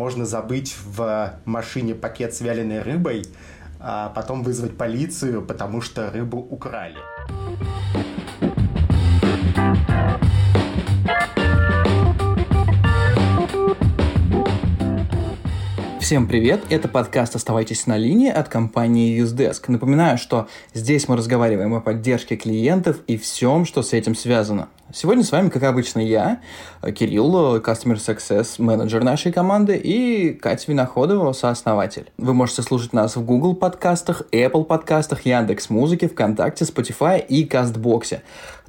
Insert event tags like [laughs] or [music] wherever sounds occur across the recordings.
можно забыть в машине пакет с вяленой рыбой, а потом вызвать полицию, потому что рыбу украли. Всем привет! Это подкаст «Оставайтесь на линии» от компании UseDesk. Напоминаю, что здесь мы разговариваем о поддержке клиентов и всем, что с этим связано. Сегодня с вами, как обычно, я, Кирилл, Customer Success менеджер нашей команды, и Катя Виноходова, сооснователь. Вы можете слушать нас в Google подкастах, Apple подкастах, Яндекс Музыке, ВКонтакте, Spotify и Кастбоксе.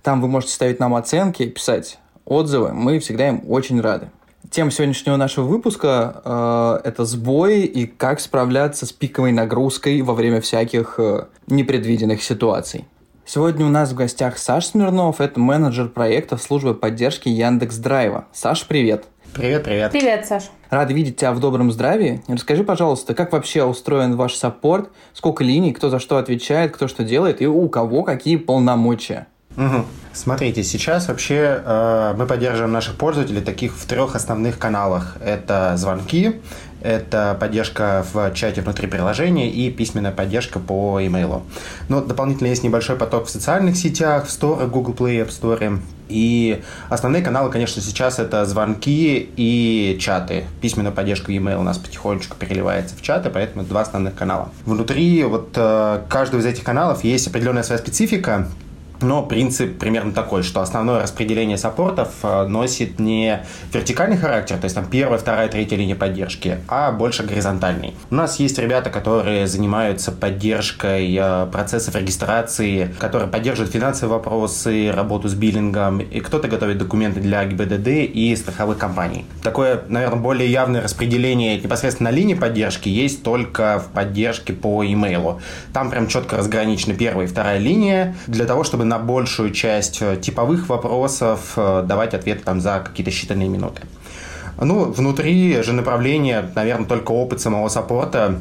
Там вы можете ставить нам оценки, писать отзывы. Мы всегда им очень рады. Тема сегодняшнего нашего выпуска э, это сбои и как справляться с пиковой нагрузкой во время всяких э, непредвиденных ситуаций. Сегодня у нас в гостях Саш Смирнов, это менеджер проектов службы поддержки Яндекс Драйва. Саш, привет. Привет, привет. Привет, Саш. Рад видеть тебя в добром здравии. Расскажи, пожалуйста, как вообще устроен ваш саппорт, сколько линий, кто за что отвечает, кто что делает и у кого какие полномочия? Угу. Смотрите, сейчас вообще э, мы поддерживаем наших пользователей таких в трех основных каналах. Это звонки, это поддержка в чате внутри приложения и письменная поддержка по имейлу. Но дополнительно есть небольшой поток в социальных сетях, в Store, Google Play, App Store. И основные каналы, конечно, сейчас это звонки и чаты. Письменная поддержка email у нас потихонечку переливается в чаты, поэтому два основных канала. Внутри вот э, каждого из этих каналов есть определенная своя специфика, но принцип примерно такой, что основное распределение саппортов э, носит не вертикальный характер, то есть там первая, вторая, третья линия поддержки, а больше горизонтальный. У нас есть ребята, которые занимаются поддержкой э, процессов регистрации, которые поддерживают финансовые вопросы, работу с биллингом, и кто-то готовит документы для ГИБДД и страховых компаний. Такое, наверное, более явное распределение непосредственно на линии поддержки есть только в поддержке по имейлу. Там прям четко разграничены первая и вторая линия для того, чтобы на большую часть э, типовых вопросов э, давать ответ там за какие-то считанные минуты. Ну, внутри же направления, наверное, только опыт самого саппорта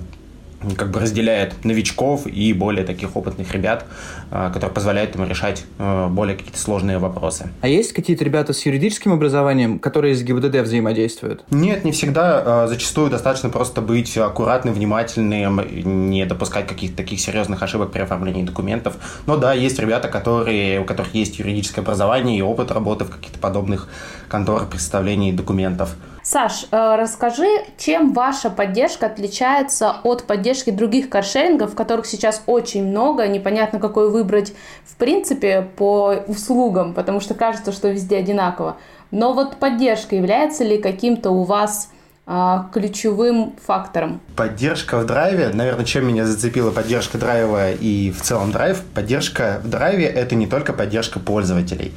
как бы разделяет новичков и более таких опытных ребят, а, которые позволяют ему решать а, более какие-то сложные вопросы. А есть какие-то ребята с юридическим образованием, которые с ГИБДД взаимодействуют? Нет, не всегда. А, зачастую достаточно просто быть аккуратным, внимательным, не допускать каких-то таких серьезных ошибок при оформлении документов. Но да, есть ребята, которые, у которых есть юридическое образование и опыт работы в каких-то подобных конторах при составлении документов. Саш, э, расскажи, чем ваша поддержка отличается от поддержки других каршерингов, которых сейчас очень много, непонятно какой выбрать в принципе по услугам, потому что кажется, что везде одинаково. Но вот поддержка является ли каким-то у вас а, ключевым фактором? Поддержка в драйве, наверное, чем меня зацепила поддержка драйва и в целом драйв, поддержка в драйве – это не только поддержка пользователей.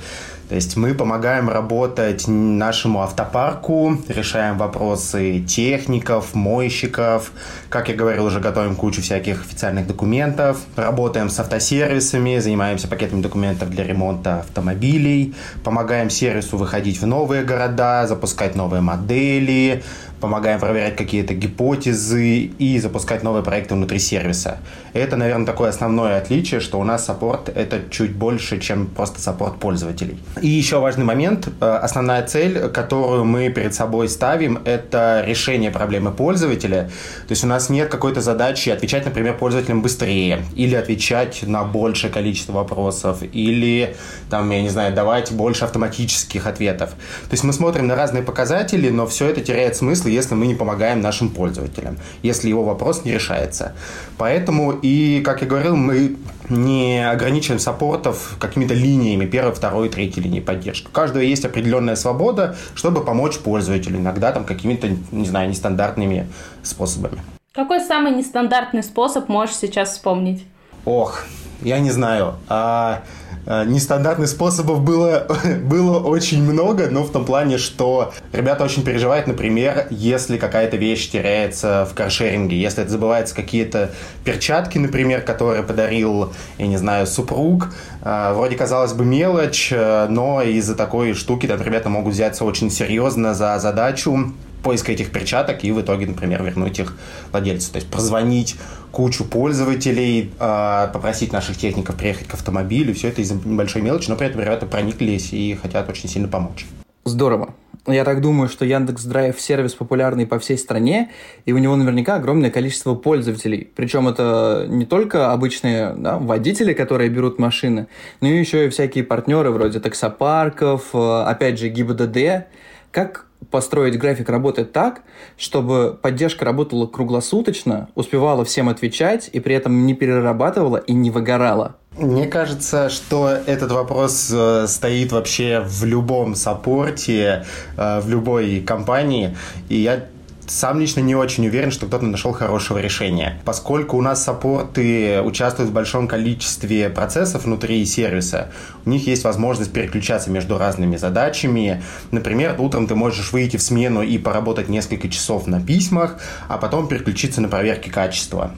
То есть мы помогаем работать нашему автопарку, решаем вопросы техников, мойщиков. Как я говорил, уже готовим кучу всяких официальных документов. Работаем с автосервисами, занимаемся пакетами документов для ремонта автомобилей. Помогаем сервису выходить в новые города, запускать новые модели, помогаем проверять какие-то гипотезы и запускать новые проекты внутри сервиса. Это, наверное, такое основное отличие, что у нас саппорт — это чуть больше, чем просто саппорт пользователей. И еще важный момент. Э, основная цель, которую мы перед собой ставим, это решение проблемы пользователя. То есть у нас нет какой-то задачи отвечать, например, пользователям быстрее, или отвечать на большее количество вопросов, или, там, я не знаю, давать больше автоматических ответов. То есть мы смотрим на разные показатели, но все это теряет смысл, если мы не помогаем нашим пользователям, если его вопрос не решается. Поэтому и, как я говорил, мы не ограничиваем саппортов какими-то линиями, первой, второй, третьей линии поддержки. У каждого есть определенная свобода, чтобы помочь пользователю, иногда там какими-то, не знаю, нестандартными способами. Какой самый нестандартный способ можешь сейчас вспомнить? Ох, я не знаю. А, а, нестандартных способов было, [laughs] было очень много, но в том плане, что ребята очень переживают, например, если какая-то вещь теряется в каршеринге, если это забываются какие-то перчатки, например, которые подарил, я не знаю, супруг. А, вроде казалось бы мелочь, э, но из-за такой штуки там ребята могут взяться очень серьезно за задачу поиска этих перчаток и в итоге, например, вернуть их владельцу. То есть прозвонить кучу пользователей, а, попросить наших техников приехать к автомобилю, все это из-за небольшой мелочи, но при этом ребята прониклись и хотят очень сильно помочь. Здорово. Я так думаю, что Яндекс Драйв сервис популярный по всей стране, и у него наверняка огромное количество пользователей. Причем это не только обычные да, водители, которые берут машины, но еще и всякие партнеры вроде таксопарков, э, опять же ГИБДД. Как построить график работы так, чтобы поддержка работала круглосуточно, успевала всем отвечать и при этом не перерабатывала и не выгорала? Мне кажется, что этот вопрос э, стоит вообще в любом саппорте, э, в любой компании. И я сам лично не очень уверен, что кто-то нашел хорошего решения. Поскольку у нас саппорты участвуют в большом количестве процессов внутри сервиса, у них есть возможность переключаться между разными задачами. Например, утром ты можешь выйти в смену и поработать несколько часов на письмах, а потом переключиться на проверки качества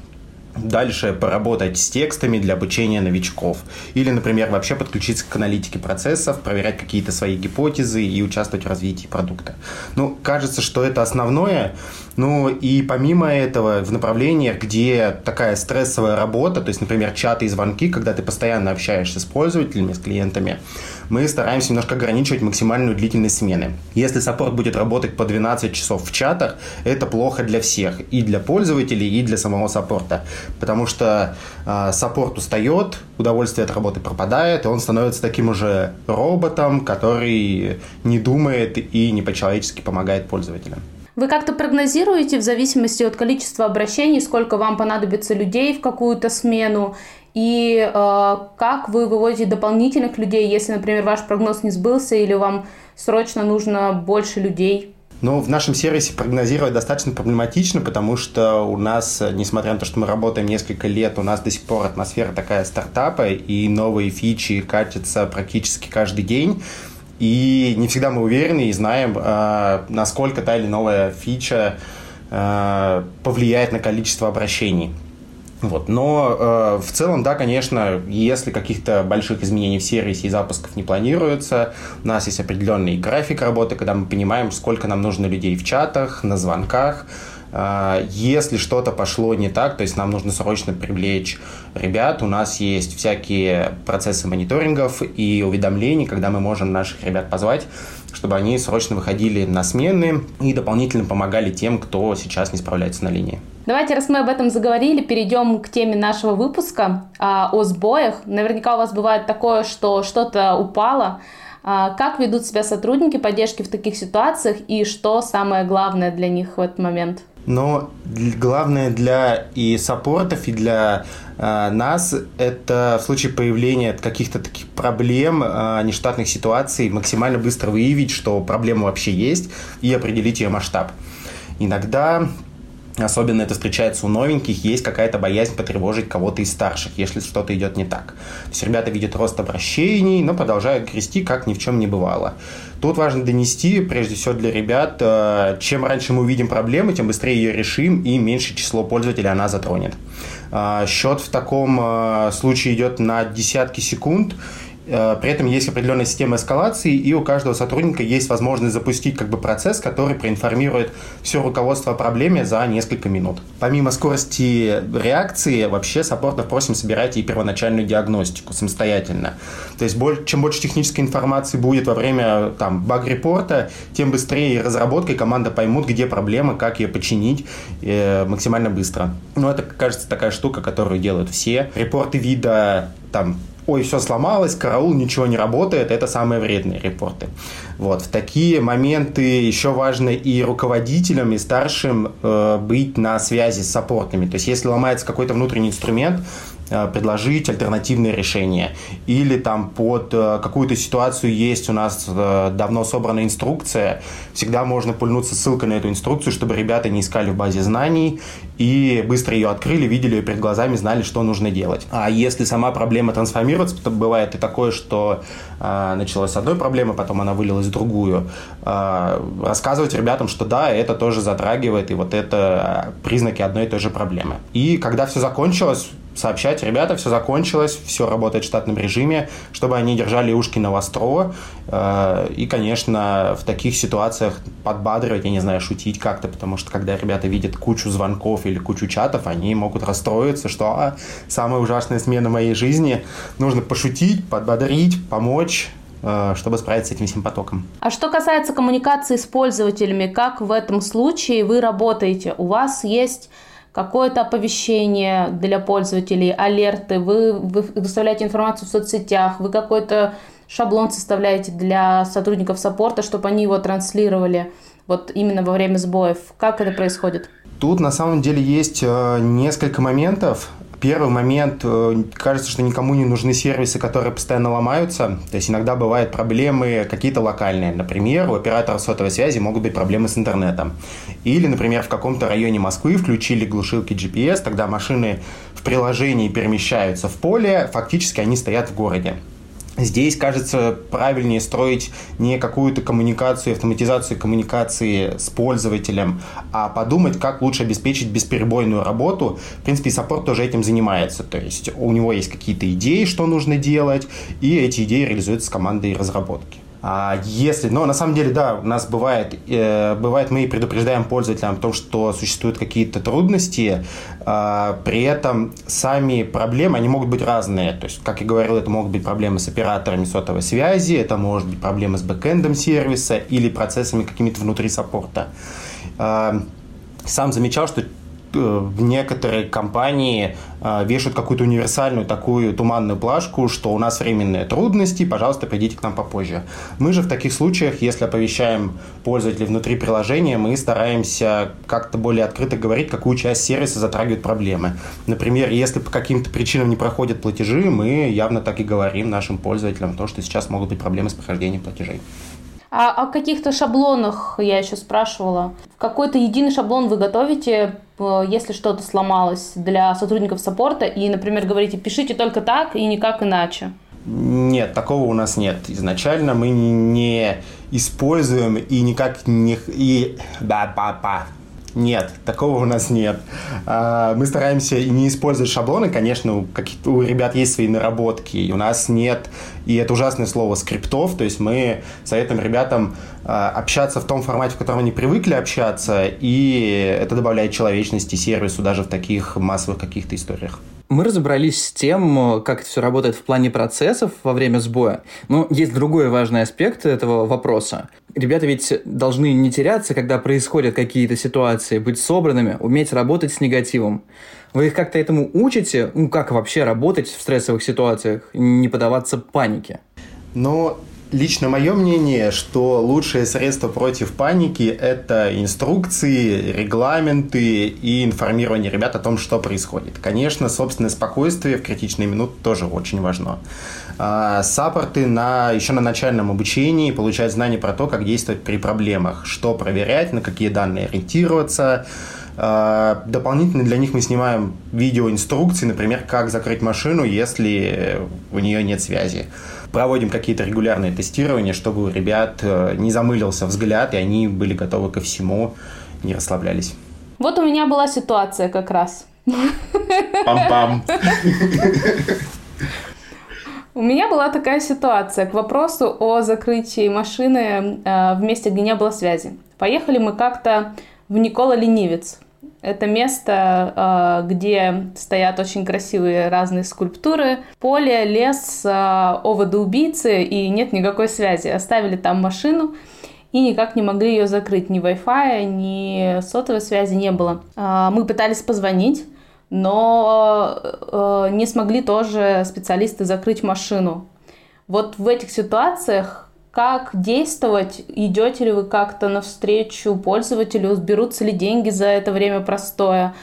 дальше поработать с текстами для обучения новичков. Или, например, вообще подключиться к аналитике процессов, проверять какие-то свои гипотезы и участвовать в развитии продукта. Ну, кажется, что это основное. Ну, и помимо этого, в направлениях, где такая стрессовая работа, то есть, например, чаты и звонки, когда ты постоянно общаешься с пользователями, с клиентами, мы стараемся немножко ограничивать максимальную длительность смены. Если саппорт будет работать по 12 часов в чатах, это плохо для всех, и для пользователей, и для самого саппорта, потому что э, саппорт устает, удовольствие от работы пропадает, и он становится таким уже роботом, который не думает и не по-человечески помогает пользователям. Вы как-то прогнозируете в зависимости от количества обращений, сколько вам понадобится людей в какую-то смену, и э, как вы выводите дополнительных людей, если, например, ваш прогноз не сбылся или вам срочно нужно больше людей? Ну, в нашем сервисе прогнозировать достаточно проблематично, потому что у нас, несмотря на то, что мы работаем несколько лет, у нас до сих пор атмосфера такая стартапа, и новые фичи катятся практически каждый день. И не всегда мы уверены и знаем, э, насколько та или новая фича э, повлияет на количество обращений. Вот. Но э, в целом, да, конечно, если каких-то больших изменений в сервисе и запусков не планируется, у нас есть определенный график работы, когда мы понимаем, сколько нам нужно людей в чатах, на звонках. Э, если что-то пошло не так, то есть нам нужно срочно привлечь ребят, у нас есть всякие процессы мониторингов и уведомлений, когда мы можем наших ребят позвать, чтобы они срочно выходили на смены и дополнительно помогали тем, кто сейчас не справляется на линии. Давайте, раз мы об этом заговорили, перейдем к теме нашего выпуска а, о сбоях. Наверняка у вас бывает такое, что что-то упало. А, как ведут себя сотрудники поддержки в таких ситуациях и что самое главное для них в этот момент? Но главное для и саппортов, и для э, нас это в случае появления каких-то таких проблем, э, нештатных ситуаций, максимально быстро выявить, что проблема вообще есть, и определить ее масштаб. Иногда Особенно это встречается у новеньких, есть какая-то боязнь потревожить кого-то из старших, если что-то идет не так. То есть ребята видят рост обращений, но продолжают грести, как ни в чем не бывало. Тут важно донести, прежде всего для ребят, э, чем раньше мы увидим проблему, тем быстрее ее решим и меньше число пользователей она затронет. Э, счет в таком э, случае идет на десятки секунд, при этом есть определенная система эскалации, и у каждого сотрудника есть возможность запустить как бы процесс, который проинформирует все руководство о проблеме за несколько минут. Помимо скорости реакции, вообще саппортов просим собирать и первоначальную диагностику самостоятельно. То есть чем больше технической информации будет во время там, баг-репорта, тем быстрее разработка и команда поймут, где проблема, как ее починить э, максимально быстро. Ну, это, кажется, такая штука, которую делают все. Репорты вида там ой, все сломалось, караул, ничего не работает, это самые вредные репорты. Вот. В такие моменты еще важно и руководителям, и старшим э, быть на связи с саппортами. То есть, если ломается какой-то внутренний инструмент, Э, предложить альтернативные решения. Или там под э, какую-то ситуацию есть у нас э, давно собранная инструкция, всегда можно пульнуться ссылкой на эту инструкцию, чтобы ребята не искали в базе знаний и быстро ее открыли, видели ее перед глазами, знали, что нужно делать. А если сама проблема трансформируется, то бывает и такое, что началась с одной проблемы, потом она вылилась в другую, э, рассказывать ребятам, что да, это тоже затрагивает, и вот это признаки одной и той же проблемы. И когда все закончилось, сообщать, ребята, все закончилось, все работает в штатном режиме, чтобы они держали ушки на востро. Э, и, конечно, в таких ситуациях подбадривать, я не знаю, шутить как-то, потому что когда ребята видят кучу звонков или кучу чатов, они могут расстроиться, что а, самая ужасная смена моей жизни. Нужно пошутить, подбодрить, помочь, чтобы справиться с этим всем потоком. А что касается коммуникации с пользователями, как в этом случае вы работаете? У вас есть какое-то оповещение для пользователей, алерты, вы, вы выставляете информацию в соцсетях, вы какой-то шаблон составляете для сотрудников саппорта, чтобы они его транслировали вот именно во время сбоев. Как это происходит? Тут на самом деле есть э, несколько моментов. Первый момент, э, кажется, что никому не нужны сервисы, которые постоянно ломаются. То есть иногда бывают проблемы какие-то локальные. Например, у оператора сотовой связи могут быть проблемы с интернетом. Или, например, в каком-то районе Москвы включили глушилки GPS, тогда машины в приложении перемещаются в поле, фактически они стоят в городе. Здесь, кажется, правильнее строить не какую-то коммуникацию, автоматизацию коммуникации с пользователем, а подумать, как лучше обеспечить бесперебойную работу. В принципе, саппорт тоже этим занимается. То есть у него есть какие-то идеи, что нужно делать, и эти идеи реализуются с командой разработки. А если, но на самом деле, да, у нас бывает, э, бывает мы предупреждаем пользователям о том, что существуют какие-то трудности, э, при этом сами проблемы, они могут быть разные. То есть, как я говорил, это могут быть проблемы с операторами сотовой связи, это может быть проблемы с бэкэндом сервиса или процессами какими-то внутри саппорта. Э, сам замечал, что в некоторые компании а, вешают какую-то универсальную такую туманную плашку, что у нас временные трудности, пожалуйста, придите к нам попозже. Мы же в таких случаях, если оповещаем пользователей внутри приложения, мы стараемся как-то более открыто говорить, какую часть сервиса затрагивают проблемы. Например, если по каким-то причинам не проходят платежи, мы явно так и говорим нашим пользователям, то, что сейчас могут быть проблемы с прохождением платежей. А о каких-то шаблонах я еще спрашивала. Какой-то единый шаблон вы готовите, э, если что-то сломалось для сотрудников саппорта, и, например, говорите, пишите только так и никак иначе? Нет, такого у нас нет. Изначально мы не используем и никак не... И... Да, папа. Нет, такого у нас нет. А, мы стараемся не использовать шаблоны. Конечно, у, ребят есть свои наработки. У нас нет, и это ужасное слово, скриптов. То есть мы советуем ребятам а, общаться в том формате, в котором они привыкли общаться. И это добавляет человечности сервису даже в таких массовых каких-то историях. Мы разобрались с тем, как это все работает в плане процессов во время сбоя. Но есть другой важный аспект этого вопроса. Ребята ведь должны не теряться, когда происходят какие-то ситуации, быть собранными, уметь работать с негативом. Вы их как-то этому учите? Ну, как вообще работать в стрессовых ситуациях, не поддаваться панике? Но Лично мое мнение, что лучшее средство против паники – это инструкции, регламенты и информирование ребят о том, что происходит. Конечно, собственное спокойствие в критичные минуты тоже очень важно. А, саппорты на, еще на начальном обучении получают знания про то, как действовать при проблемах, что проверять, на какие данные ориентироваться, а, Дополнительно для них мы снимаем видеоинструкции, например, как закрыть машину, если у нее нет связи проводим какие-то регулярные тестирования, чтобы у ребят э, не замылился взгляд, и они были готовы ко всему, не расслаблялись. Вот у меня была ситуация как раз. Пам-пам. У меня была такая ситуация к вопросу о закрытии машины э, в месте, где не было связи. Поехали мы как-то в Никола Ленивец. Это место, а, где стоят очень красивые разные скульптуры. Поле, лес, а, оводы убийцы, и нет никакой связи. Оставили там машину, и никак не могли ее закрыть. Ни Wi-Fi, ни сотовой связи не было. А, мы пытались позвонить, но не смогли тоже специалисты закрыть машину. Вот в этих ситуациях как действовать? Идете ли вы как-то навстречу пользователю? Берутся ли деньги за это время простое?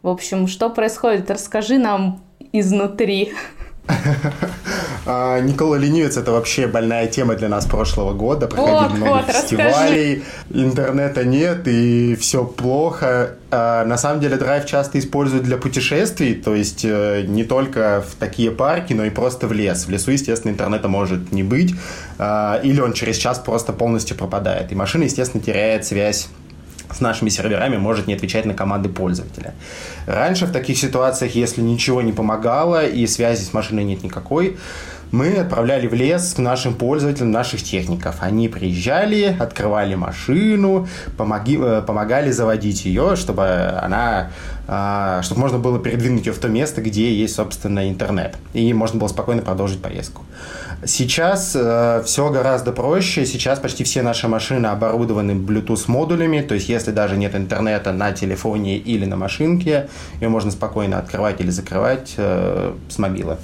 В общем, что происходит? Расскажи нам изнутри. [laughs] А, Никола Ленивец – это вообще больная тема для нас прошлого года. Проходили вот, много вот, фестивалей, расскажи. интернета нет, и все плохо. А, на самом деле драйв часто используют для путешествий, то есть э, не только в такие парки, но и просто в лес. В лесу, естественно, интернета может не быть, а, или он через час просто полностью пропадает. И машина, естественно, теряет связь с нашими серверами может не отвечать на команды пользователя. Раньше в таких ситуациях, если ничего не помогало и связи с машиной нет никакой, мы отправляли в лес к нашим пользователям наших техников. Они приезжали, открывали машину, помоги, э, помогали заводить ее, чтобы она а, чтобы можно было передвинуть ее в то место, где есть, собственно, интернет. И можно было спокойно продолжить поездку. Сейчас э, все гораздо проще. Сейчас почти все наши машины оборудованы Bluetooth-модулями. То есть, если даже нет интернета на телефоне или на машинке, ее можно спокойно открывать или закрывать э, с мобила.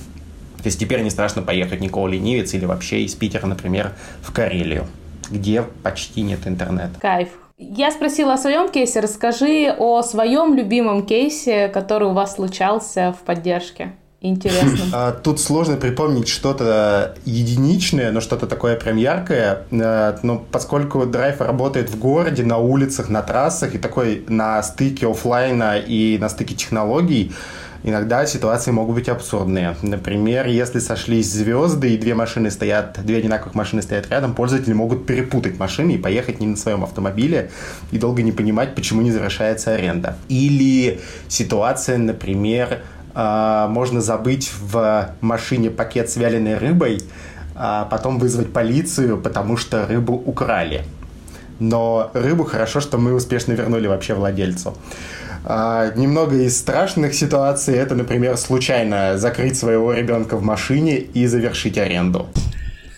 То есть, теперь не страшно поехать никого ленивец или вообще из Питера, например, в Карелию, где почти нет интернета. Кайф. Я спросила о своем кейсе. Расскажи о своем любимом кейсе, который у вас случался в поддержке. Интересно. А, тут сложно припомнить что-то единичное, но что-то такое прям яркое. А, но поскольку драйв работает в городе, на улицах, на трассах и такой на стыке офлайна и на стыке технологий, иногда ситуации могут быть абсурдные. Например, если сошлись звезды и две машины стоят, две одинаковых машины стоят рядом, пользователи могут перепутать машины и поехать не на своем автомобиле и долго не понимать, почему не завершается аренда. Или ситуация, например, а, можно забыть в машине пакет с вяленой рыбой, а потом вызвать полицию, потому что рыбу украли. Но рыбу хорошо, что мы успешно вернули вообще владельцу. А, немного из страшных ситуаций это, например, случайно закрыть своего ребенка в машине и завершить аренду.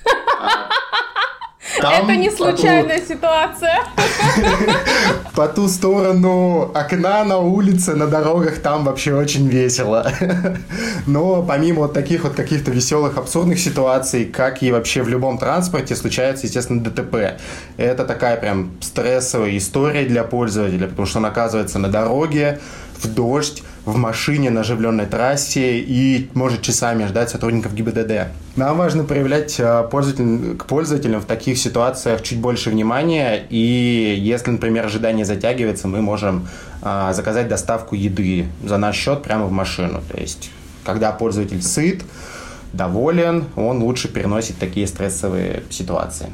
[laughs] Там, Это не случайная ситуация. [laughs] По ту сторону окна на улице, на дорогах там вообще очень весело. [laughs] Но помимо вот таких вот каких-то веселых, абсурдных ситуаций, как и вообще в любом транспорте, случается, естественно, ДТП. Это такая прям стрессовая история для пользователя, потому что он оказывается на дороге, в дождь, в машине на оживленной трассе и может часами ждать сотрудников ГИБДД. Нам важно проявлять а, пользователь, к пользователям в таких ситуациях чуть больше внимания, и если, например, ожидание затягивается, мы можем а, заказать доставку еды за наш счет прямо в машину. То есть, когда пользователь сыт, доволен, он лучше переносит такие стрессовые ситуации.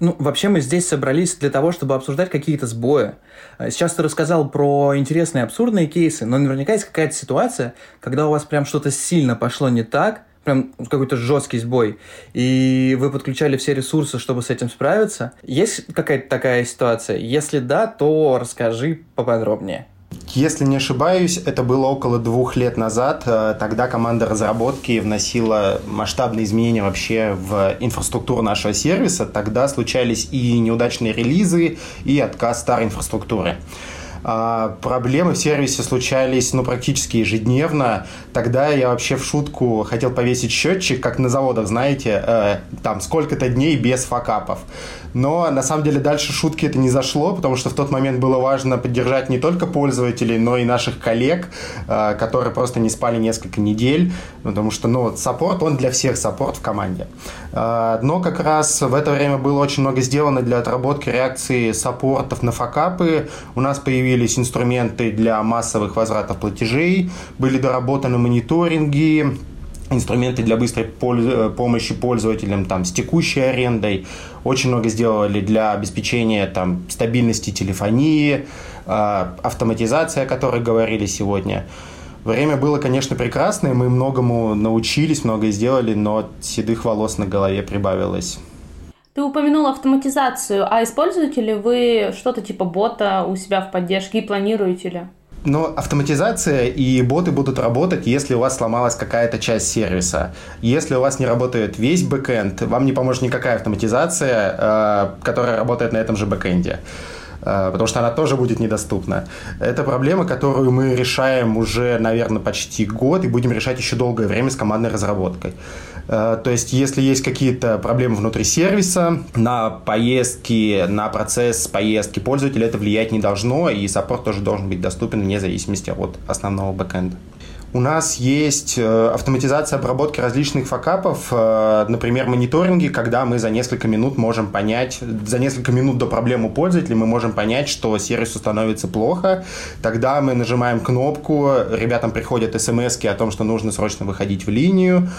Ну, вообще мы здесь собрались для того, чтобы обсуждать какие-то сбои. Э, сейчас ты рассказал про интересные абсурдные кейсы, но наверняка есть какая-то ситуация, когда у вас прям что-то сильно пошло не так, прям какой-то жесткий сбой, и вы подключали все ресурсы, чтобы с этим справиться. Есть какая-то такая ситуация? Если да, то расскажи поподробнее. Если не ошибаюсь, это было около двух лет назад. Э, тогда команда разработки вносила масштабные изменения вообще в инфраструктуру нашего сервиса. Тогда случались и неудачные релизы, и отказ старой инфраструктуры. А, проблемы в сервисе случались ну, практически ежедневно. Тогда я вообще в шутку хотел повесить счетчик, как на заводах, знаете, э, там сколько-то дней без факапов. Но на самом деле дальше шутки это не зашло, потому что в тот момент было важно поддержать не только пользователей, но и наших коллег, э, которые просто не спали несколько недель, потому что, ну, саппорт, он для всех саппорт в команде. Э, но как раз в это время было очень много сделано для отработки реакции саппортов на факапы. У нас появились инструменты для массовых возвратов платежей, были доработаны мониторинги, инструменты для быстрой э, помощи пользователям там, с текущей арендой. Очень много сделали для обеспечения там, стабильности телефонии, а, автоматизация, о которой говорили сегодня. Время было, конечно, прекрасное, мы многому научились, многое сделали, но седых волос на голове прибавилось. Ты упомянул автоматизацию, а используете ли вы что-то типа бота у себя в поддержке и планируете ли? Но автоматизация и боты будут работать, если у вас сломалась какая-то часть сервиса. Если у вас не работает весь бэкэнд, вам не поможет никакая автоматизация, э, которая работает на этом же бэкэнде э, потому что она тоже будет недоступна. Это проблема, которую мы решаем уже, наверное, почти год и будем решать еще долгое время с командной разработкой. Э, то есть, если есть какие-то проблемы внутри сервиса, на поездки, на процесс поездки пользователя это влиять не должно, и саппорт тоже должен быть доступен вне зависимости от основного бэкэнда. У нас есть э, автоматизация обработки различных факапов, э, например, мониторинги, когда мы за несколько минут можем понять, за несколько минут до проблемы пользователя мы можем понять, что сервису становится плохо. Тогда мы нажимаем кнопку, ребятам приходят смс о том, что нужно срочно выходить в линию,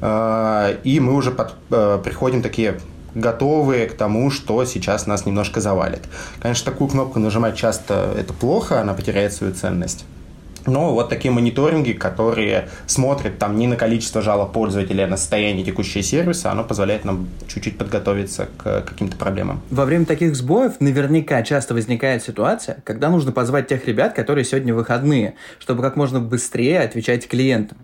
э, и мы уже под, приходим такие готовые к тому, что сейчас нас немножко завалит. Конечно, такую кнопку нажимать часто это плохо, она потеряет свою ценность. Но вот такие мониторинги, которые смотрят там не на количество жалоб пользователей, а на состояние текущего сервиса, оно позволяет нам чуть-чуть подготовиться к каким-то проблемам. Во время таких сбоев наверняка часто возникает ситуация, когда нужно позвать тех ребят, которые сегодня выходные, чтобы как можно быстрее отвечать клиентам.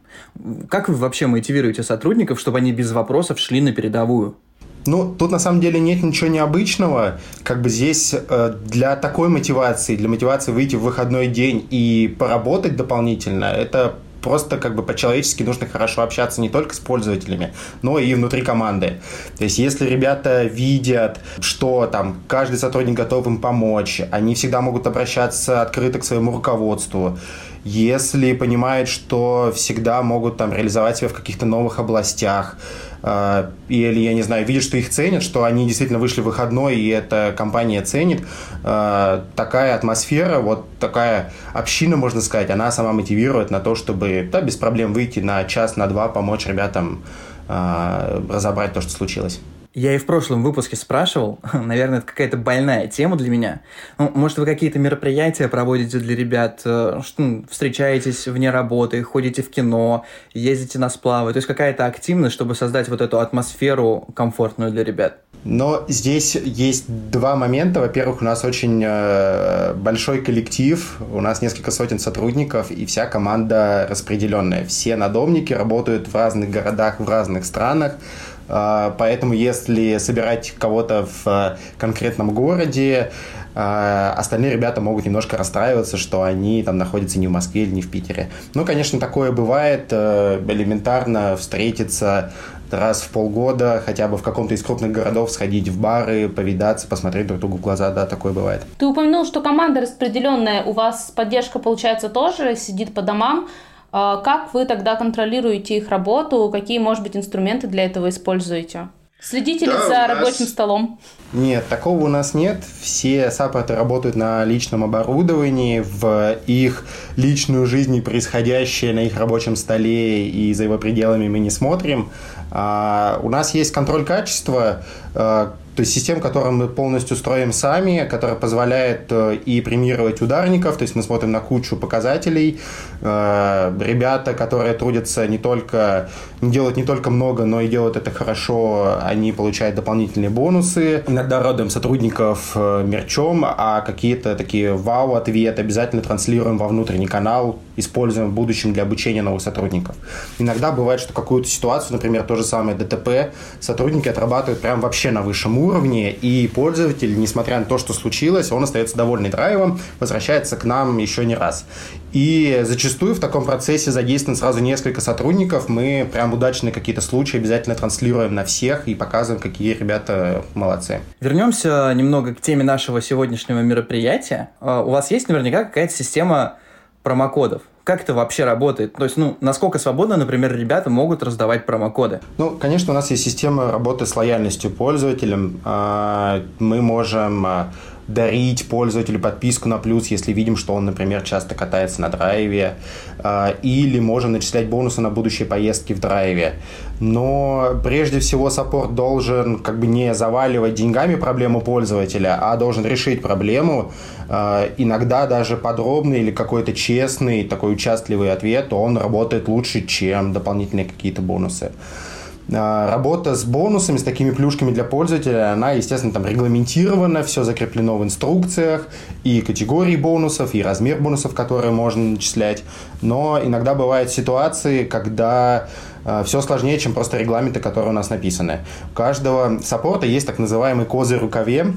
Как вы вообще мотивируете сотрудников, чтобы они без вопросов шли на передовую? Ну, тут на самом деле нет ничего необычного. Как бы здесь э, для такой мотивации, для мотивации выйти в выходной день и поработать дополнительно, это просто как бы по-человечески нужно хорошо общаться не только с пользователями, но и внутри команды. То есть, если ребята видят, что там каждый сотрудник готов им помочь, они всегда могут обращаться открыто к своему руководству, если понимают, что всегда могут там реализовать себя в каких-то новых областях, э, или, я не знаю, видят, что их ценят, что они действительно вышли в выходной, и эта компания ценит, э, такая атмосфера, вот такая община, можно сказать, она сама мотивирует на то, чтобы да, без проблем выйти на час, на два, помочь ребятам э, разобрать то, что случилось. Я и в прошлом выпуске спрашивал, [laughs] наверное, это какая-то больная тема для меня. Ну, может, вы какие-то мероприятия проводите для ребят, э, что, ну, встречаетесь вне работы, ходите в кино, ездите на сплавы, то есть какая-то активность, чтобы создать вот эту атмосферу комфортную для ребят? Но здесь есть два момента. Во-первых, у нас очень э, большой коллектив, у нас несколько сотен сотрудников, и вся команда распределенная. Все надомники работают в разных городах, в разных странах. А, поэтому если собирать кого-то в э, конкретном городе, а, остальные ребята могут немножко расстраиваться, что они там находятся не в Москве или не в Питере. Ну, конечно, такое бывает. Э, элементарно встретиться раз в полгода, хотя бы в каком-то из крупных городов сходить в бары, повидаться, посмотреть друг другу в глаза, да, такое бывает. Ты упомянул, что команда распределенная, у вас поддержка, получается, тоже сидит по домам. А как вы тогда контролируете их работу? Какие, может быть, инструменты для этого используете? Следите да, ли за нас... рабочим столом? Нет, такого у нас нет. Все саппорты работают на личном оборудовании, в их личную жизнь и происходящее на их рабочем столе и за его пределами мы не смотрим. А у нас есть контроль качества, а, то есть система, которую мы полностью строим сами, которая позволяет э, и премировать ударников, то есть мы смотрим на кучу показателей. Э, ребята, которые трудятся не только, делают не только много, но и делают это хорошо, они получают дополнительные бонусы. Иногда радуем сотрудников э, мерчом, а какие-то такие вау-ответы обязательно транслируем во внутренний канал, используем в будущем для обучения новых сотрудников. Иногда бывает, что какую-то ситуацию, например, то же самое ДТП, сотрудники отрабатывают прям вообще на высшем уровне, и пользователь, несмотря на то, что случилось, он остается довольный драйвом, возвращается к нам еще не раз. И зачастую в таком процессе задействовано сразу несколько сотрудников. Мы прям удачные какие-то случаи обязательно транслируем на всех и показываем, какие ребята молодцы. Вернемся немного к теме нашего сегодняшнего мероприятия. А, у вас есть наверняка какая-то система промокодов. Как это вообще работает? То есть, ну, насколько свободно, например, ребята могут раздавать промокоды? Ну, конечно, у нас есть система работы с лояльностью пользователям. А, мы можем а, дарить пользователю подписку на плюс, если видим, что он, например, часто катается на драйве, а, или можем начислять бонусы на будущие поездки в драйве. Но прежде всего саппорт должен как бы не заваливать деньгами проблему пользователя, а должен решить проблему. А, иногда даже подробный или какой-то честный, такой участливый ответ, он работает лучше, чем дополнительные какие-то бонусы. А, работа с бонусами, с такими плюшками для пользователя, она, естественно, там регламентирована, все закреплено в инструкциях, и категории бонусов, и размер бонусов, которые можно начислять. Но иногда бывают ситуации, когда э, все сложнее, чем просто регламенты, которые у нас написаны. У каждого саппорта есть так называемый козырь рукаве,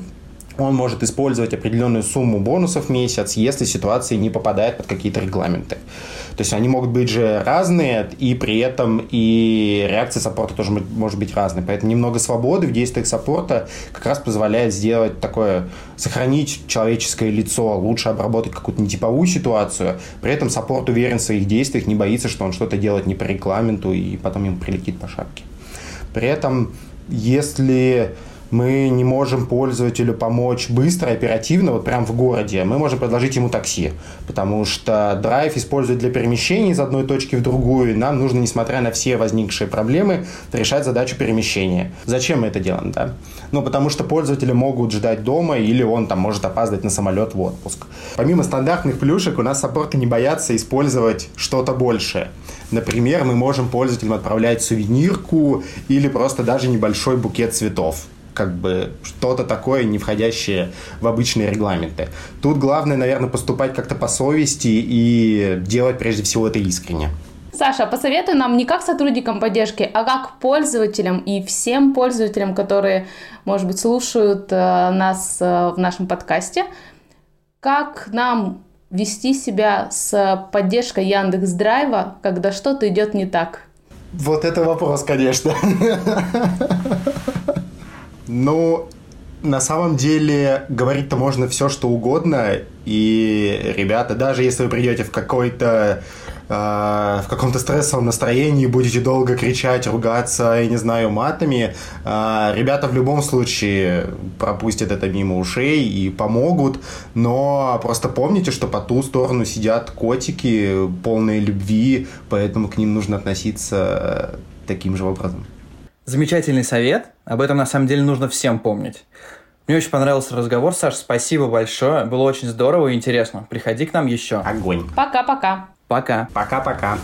он может использовать определенную сумму бонусов в месяц, если ситуация не попадает под какие-то регламенты. То есть они могут быть же разные, и при этом и реакция саппорта тоже может быть разной. Поэтому немного свободы в действиях саппорта как раз позволяет сделать такое, сохранить человеческое лицо, лучше обработать какую-то нетиповую ситуацию. При этом саппорт уверен в своих действиях, не боится, что он что-то делает не по регламенту, и потом ему прилетит по шапке. При этом, если мы не можем пользователю помочь быстро, оперативно, вот прям в городе, мы можем предложить ему такси, потому что драйв использует для перемещения из одной точки в другую, и нам нужно, несмотря на все возникшие проблемы, решать задачу перемещения. Зачем мы это делаем, да? Ну, потому что пользователи могут ждать дома, или он там может опаздывать на самолет в отпуск. Помимо стандартных плюшек, у нас саппорты не боятся использовать что-то большее. Например, мы можем пользователям отправлять сувенирку или просто даже небольшой букет цветов как бы что-то такое, не входящее в обычные регламенты. Тут главное, наверное, поступать как-то по совести и делать прежде всего это искренне. Саша, посоветуй нам не как сотрудникам поддержки, а как пользователям и всем пользователям, которые, может быть, слушают э, нас э, в нашем подкасте, как нам вести себя с поддержкой Яндекс Драйва, когда что-то идет не так? Вот это вопрос, конечно. [laughs] Ну, на самом деле говорить-то можно все, что угодно. И, ребята, даже если вы придете в какой-то э, в каком-то стрессовом настроении, будете долго кричать, ругаться, я не знаю, матами, э, ребята в любом случае пропустят это мимо ушей и помогут, но просто помните, что по ту сторону сидят котики, полные любви, поэтому к ним нужно относиться таким же образом. Замечательный совет. Об этом на самом деле нужно всем помнить. Мне очень понравился разговор, Саш. Спасибо большое. Было очень здорово и интересно. Приходи к нам еще. Огонь. Пока-пока. Пока. Пока-пока.